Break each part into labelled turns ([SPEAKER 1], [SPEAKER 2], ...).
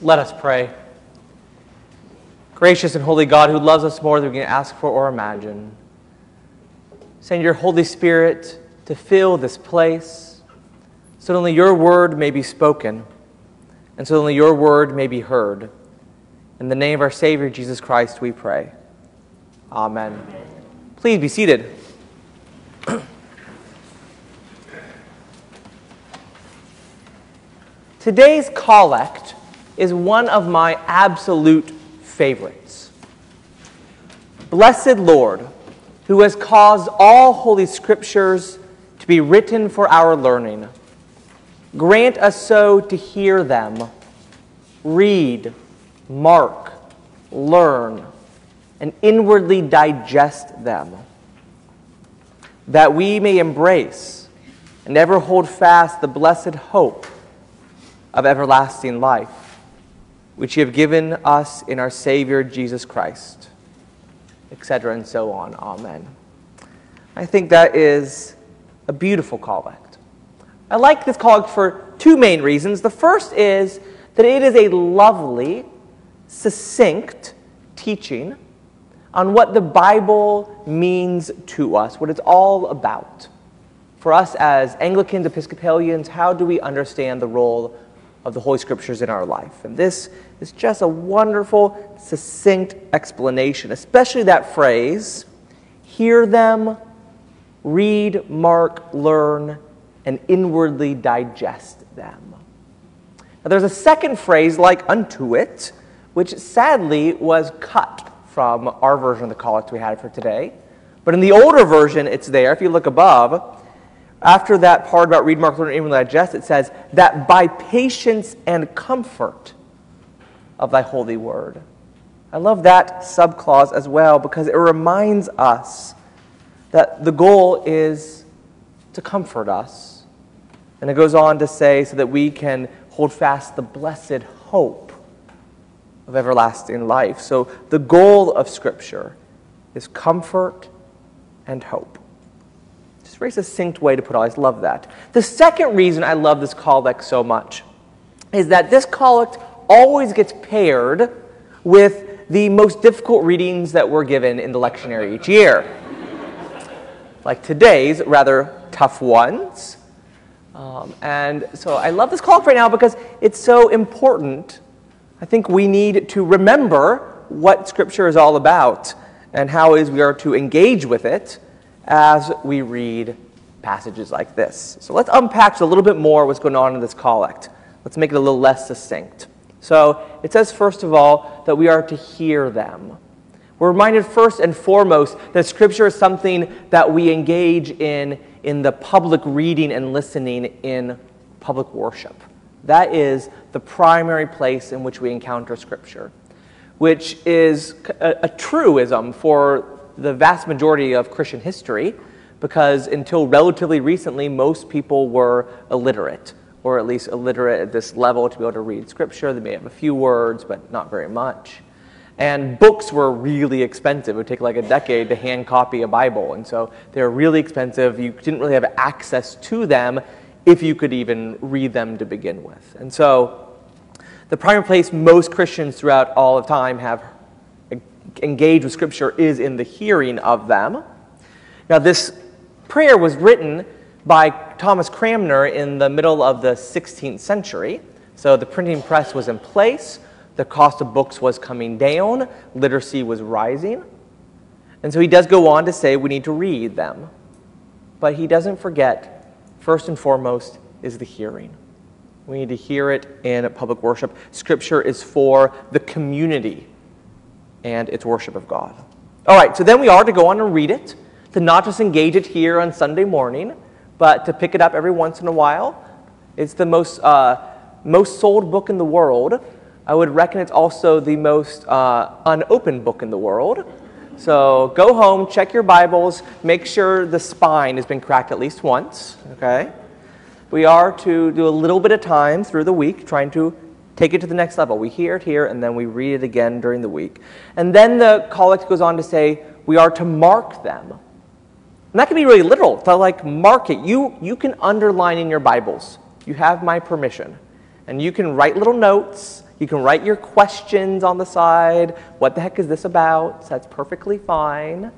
[SPEAKER 1] Let us pray. Gracious and holy God, who loves us more than we can ask for or imagine, send your Holy Spirit to fill this place so that only your word may be spoken and so that only your word may be heard. In the name of our Savior, Jesus Christ, we pray. Amen. Please be seated. Today's collect is one of my absolute favorites. Blessed Lord, who has caused all holy scriptures to be written for our learning, grant us so to hear them, read, mark, learn, and inwardly digest them, that we may embrace and ever hold fast the blessed hope of everlasting life which you have given us in our Savior Jesus Christ, etc., and so on. Amen. I think that is a beautiful collect. I like this collect for two main reasons. The first is that it is a lovely, succinct teaching on what the Bible means to us, what it's all about. For us as Anglicans, Episcopalians, how do we understand the role of the Holy Scriptures in our life? And this is just a wonderful, succinct explanation, especially that phrase hear them, read, mark, learn, and inwardly digest them. Now, there's a second phrase like unto it, which sadly was cut from our version of the collect we had for today. But in the older version, it's there. If you look above, after that part about read, mark, learn, and inwardly digest, it says that by patience and comfort of thy holy word. I love that subclause as well because it reminds us that the goal is to comfort us. And it goes on to say, so that we can hold fast the blessed hope of everlasting life. So the goal of Scripture is comfort and hope. Just a very succinct way to put it. I love that. The second reason I love this collect so much is that this collect always gets paired with the most difficult readings that were given in the lectionary each year. like today's rather tough ones. Um, and so I love this call right now because it's so important. I think we need to remember what Scripture is all about and how is we are to engage with it as we read passages like this. So let's unpack a little bit more what's going on in this collect. Let's make it a little less succinct. So it says, first of all, that we are to hear them. We're reminded first and foremost that Scripture is something that we engage in in the public reading and listening in public worship. That is the primary place in which we encounter Scripture, which is a, a truism for the vast majority of Christian history, because until relatively recently, most people were illiterate or at least illiterate at this level to be able to read scripture. They may have a few words, but not very much. And books were really expensive. It would take like a decade to hand copy a Bible. And so they were really expensive. You didn't really have access to them if you could even read them to begin with. And so the primary place most Christians throughout all of time have engaged with Scripture is in the hearing of them. Now, this prayer was written by Thomas Cranmer in the middle of the 16th century. So the printing press was in place, the cost of books was coming down, literacy was rising. And so he does go on to say we need to read them. But he doesn't forget, first and foremost, is the hearing. We need to hear it in public worship. Scripture is for the community and its worship of God. All right, so then we are to go on and read it, to not just engage it here on Sunday morning, but to pick it up every once in a while. It's the most, uh, most sold book in the world. I would reckon it's also the most uh, unopened book in the world. So go home, check your Bibles, make sure the spine has been cracked at least once, okay? We are to do a little bit of time through the week trying to take it to the next level. We hear it here and then we read it again during the week. And then the collect goes on to say we are to mark them. And that can be really literal, to like mark it. You, you can underline in your Bibles. You have my permission. And you can write little notes. You can write your questions on the side. What the heck is this about? So that's perfectly fine.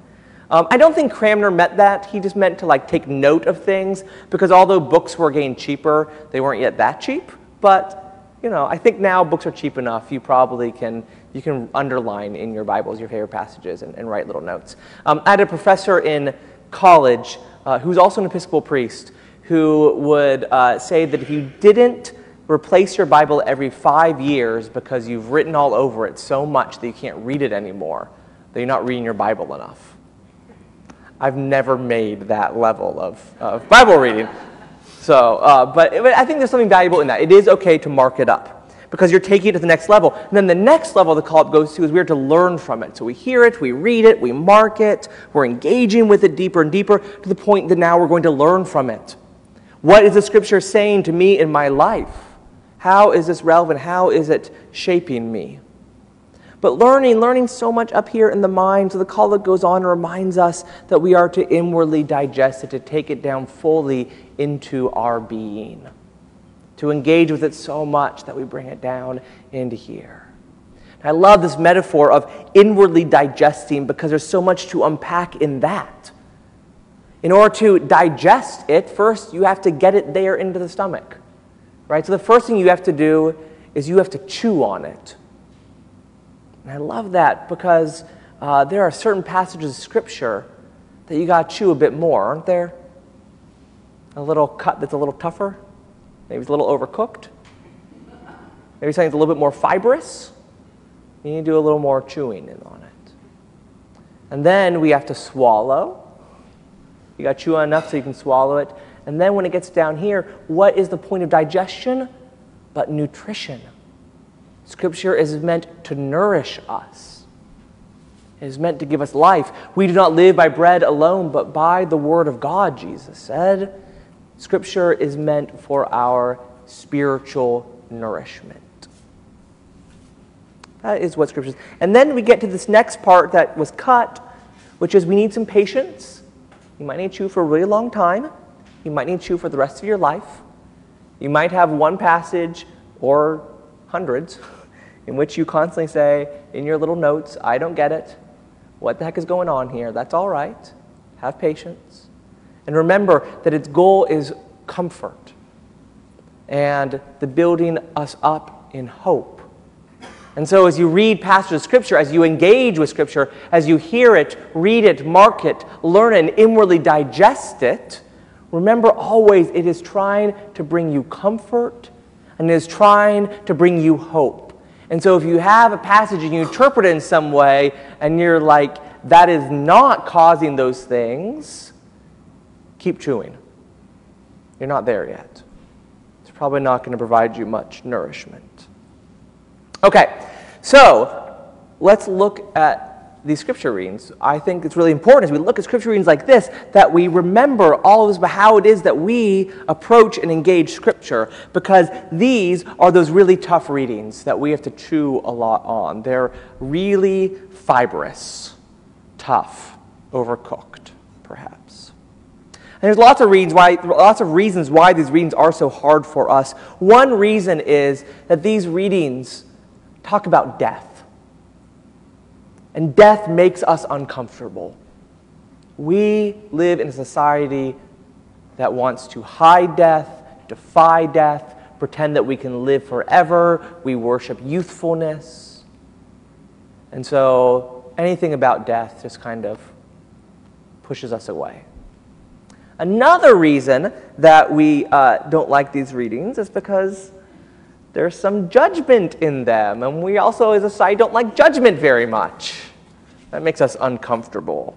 [SPEAKER 1] Um, I don't think Cranmer meant that. He just meant to like take note of things because although books were getting cheaper, they weren't yet that cheap. But you know, I think now books are cheap enough. You probably can you can underline in your Bibles your favorite passages and, and write little notes. Um, I had a professor in college uh, who's also an Episcopal priest who would uh, say that if you didn't replace your Bible every five years because you've written all over it so much that you can't read it anymore, that you're not reading your Bible enough. I've never made that level of, of Bible reading. So, uh, but, but I think there's something valuable in that. It is okay to mark it up because you're taking it to the next level. And then the next level the call up goes to is we're to learn from it. So we hear it, we read it, we mark it, we're engaging with it deeper and deeper to the point that now we're going to learn from it. What is the scripture saying to me in my life? How is this relevant? How is it shaping me? But learning, learning so much up here in the mind, so the call that goes on reminds us that we are to inwardly digest it, to take it down fully into our being to engage with it so much that we bring it down into here. I love this metaphor of inwardly digesting because there's so much to unpack in that. In order to digest it, first you have to get it there into the stomach. Right? So the first thing you have to do is you have to chew on it. And I love that because uh, there are certain passages of Scripture that you got to chew a bit more, aren't there? A little cut that's a little tougher. Maybe it's a little overcooked. Maybe something's a little bit more fibrous. You need to do a little more chewing in on it. And then we have to swallow. You got to chew on enough so you can swallow it. And then when it gets down here, what is the point of digestion? But nutrition. Scripture is meant to nourish us. It is meant to give us life. We do not live by bread alone, but by the word of God, Jesus said. Scripture is meant for our spiritual nourishment. That is what Scripture is. And then we get to this next part that was cut, which is we need some patience. You might need to chew for a really long time. You might need to chew for the rest of your life. You might have one passage or hundreds in which you constantly say in your little notes, I don't get it. What the heck is going on here? That's all right. Have patience. And remember that its goal is comfort and the building us up in hope. And so, as you read passages of Scripture, as you engage with Scripture, as you hear it, read it, mark it, learn and inwardly digest it, remember always it is trying to bring you comfort and it is trying to bring you hope. And so, if you have a passage and you interpret it in some way and you're like, that is not causing those things, keep chewing. You're not there yet. It's probably not going to provide you much nourishment. Okay, so let's look at these scripture readings. I think it's really important as we look at scripture readings like this that we remember all of this how it is that we approach and engage scripture because these are those really tough readings that we have to chew a lot on. They're really fibrous, tough, overcooked, perhaps. And there's lots of reasons why, lots of reasons why these readings are so hard for us. One reason is that these readings talk about death. And death makes us uncomfortable. We live in a society that wants to hide death, defy death, pretend that we can live forever. We worship youthfulness. And so anything about death just kind of pushes us away. Another reason that we uh, don't like these readings is because there's some judgment in them, and we also, as a society, don't like judgment very much. That makes us uncomfortable.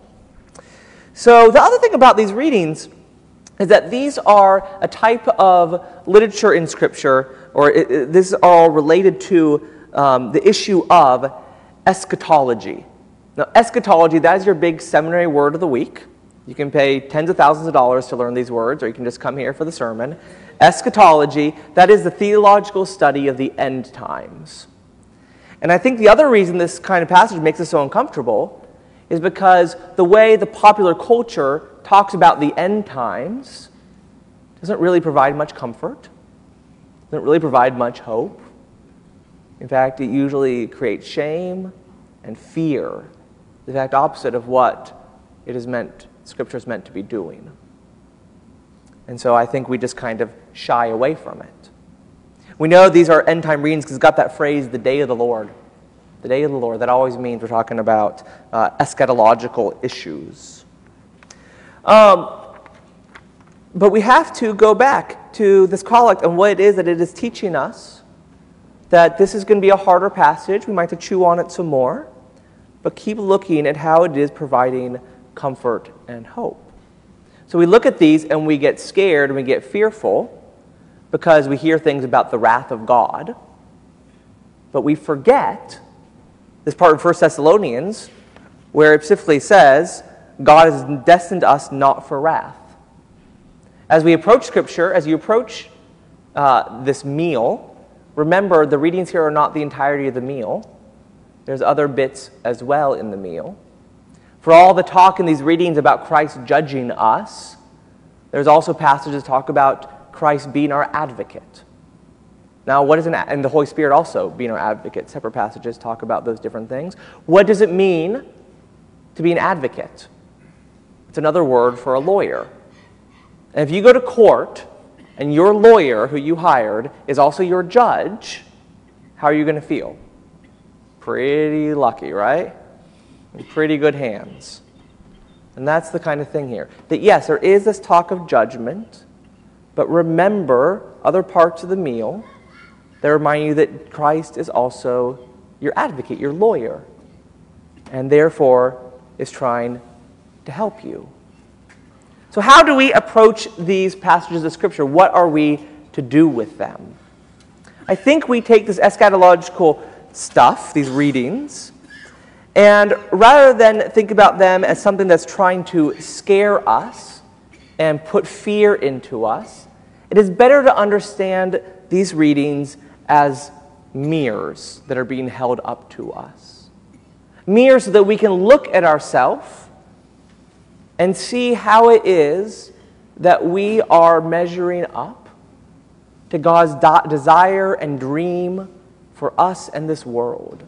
[SPEAKER 1] So, the other thing about these readings is that these are a type of literature in Scripture, or it, it, this is all related to um, the issue of eschatology. Now, eschatology, that is your big seminary word of the week. You can pay tens of thousands of dollars to learn these words, or you can just come here for the sermon. Eschatology, that is the theological study of the end times. And I think the other reason this kind of passage makes us so uncomfortable is because the way the popular culture talks about the end times doesn't really provide much comfort, doesn't really provide much hope. In fact, it usually creates shame and fear, the exact opposite of what it is meant, Scripture is meant to be doing. And so I think we just kind of shy away from it. We know these are end time readings because it's got that phrase, the day of the Lord. The day of the Lord. That always means we're talking about uh, eschatological issues. Um, but we have to go back to this collect and what it is that it is teaching us. That this is going to be a harder passage. We might have to chew on it some more. But keep looking at how it is providing comfort and hope. So we look at these and we get scared and we get fearful because we hear things about the wrath of God. But we forget this part of 1 Thessalonians where it specifically says, God has destined us not for wrath. As we approach Scripture, as you approach uh, this meal, remember the readings here are not the entirety of the meal. There's other bits as well in the meal. For all the talk in these readings about Christ judging us, there's also passages talk about Christ being our advocate. Now, what is an, and the Holy Spirit also being our advocate. Separate passages talk about those different things. What does it mean to be an advocate? It's another word for a lawyer. And if you go to court and your lawyer, who you hired, is also your judge, how are you going to feel? Pretty lucky, right? In pretty good hands. And that's the kind of thing here. That yes, there is this talk of judgment, but remember other parts of the meal that remind you that Christ is also your advocate, your lawyer, and therefore is trying to help you. So, how do we approach these passages of Scripture? What are we to do with them? I think we take this eschatological stuff, these readings, and rather than think about them as something that's trying to scare us and put fear into us, it is better to understand these readings as mirrors that are being held up to us. Mirrors so that we can look at ourselves and see how it is that we are measuring up to God's desire and dream for us and this world.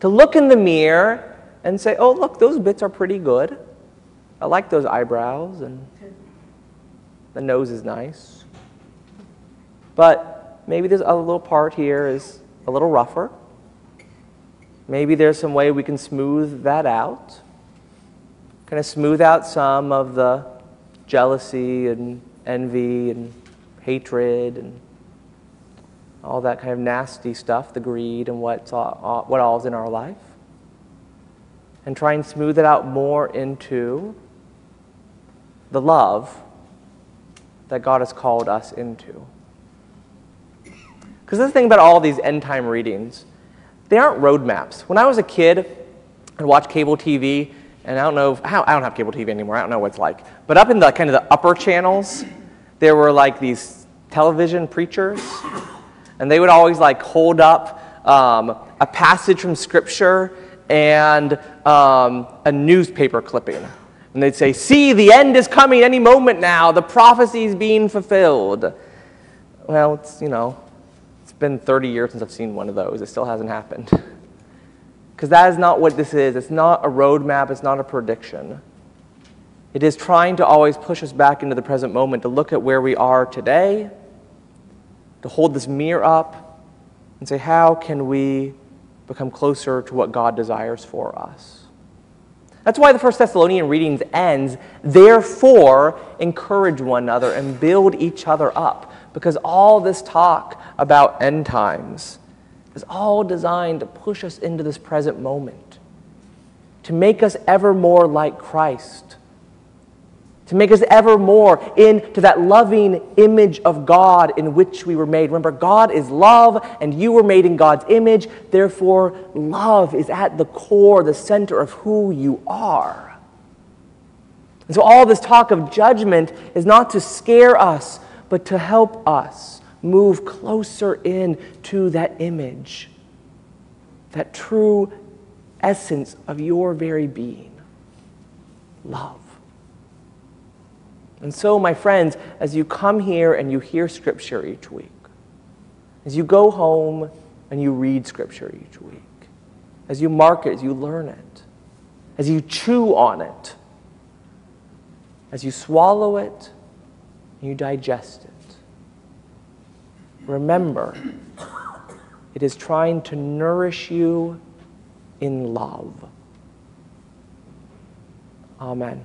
[SPEAKER 1] To look in the mirror and say, oh, look, those bits are pretty good. I like those eyebrows, and the nose is nice. But maybe this other little part here is a little rougher. Maybe there's some way we can smooth that out. Kind of smooth out some of the jealousy and envy and hatred and all that kind of nasty stuff, the greed and what's all, what all's in our life. And try and smooth it out more into the love that God has called us into. Because the thing about all these end time readings, they aren't roadmaps. When I was a kid, I'd watch cable TV, and I don't know, how, I don't have cable TV anymore, I don't know what it's like. But up in the kind of the upper channels, there were like these television preachers, and they would always like hold up um, a passage from Scripture and um, a newspaper clipping. And they'd say, See, the end is coming any moment now. The prophecy is being fulfilled. Well, it's, you know, it's been 30 years since I've seen one of those. It still hasn't happened. Because that is not what this is. It's not a roadmap, it's not a prediction. It is trying to always push us back into the present moment, to look at where we are today, to hold this mirror up and say, how can we become closer to what God desires for us? That's why the First Thessalonian readings ends, therefore, encourage one another and build each other up. Because all this talk about end times is all designed to push us into this present moment, to make us ever more like Christ, to make us ever more into that loving image of God in which we were made. Remember, God is love, and you were made in God's image. Therefore, love is at the core, the center of who you are. And so, all this talk of judgment is not to scare us, but to help us move closer in to that image, that true essence of your very being love. And so, my friends, as you come here and you hear Scripture each week, as you go home and you read Scripture each week, as you mark it, as you learn it, as you chew on it, as you swallow it, and you digest it. Remember, it is trying to nourish you in love. Amen.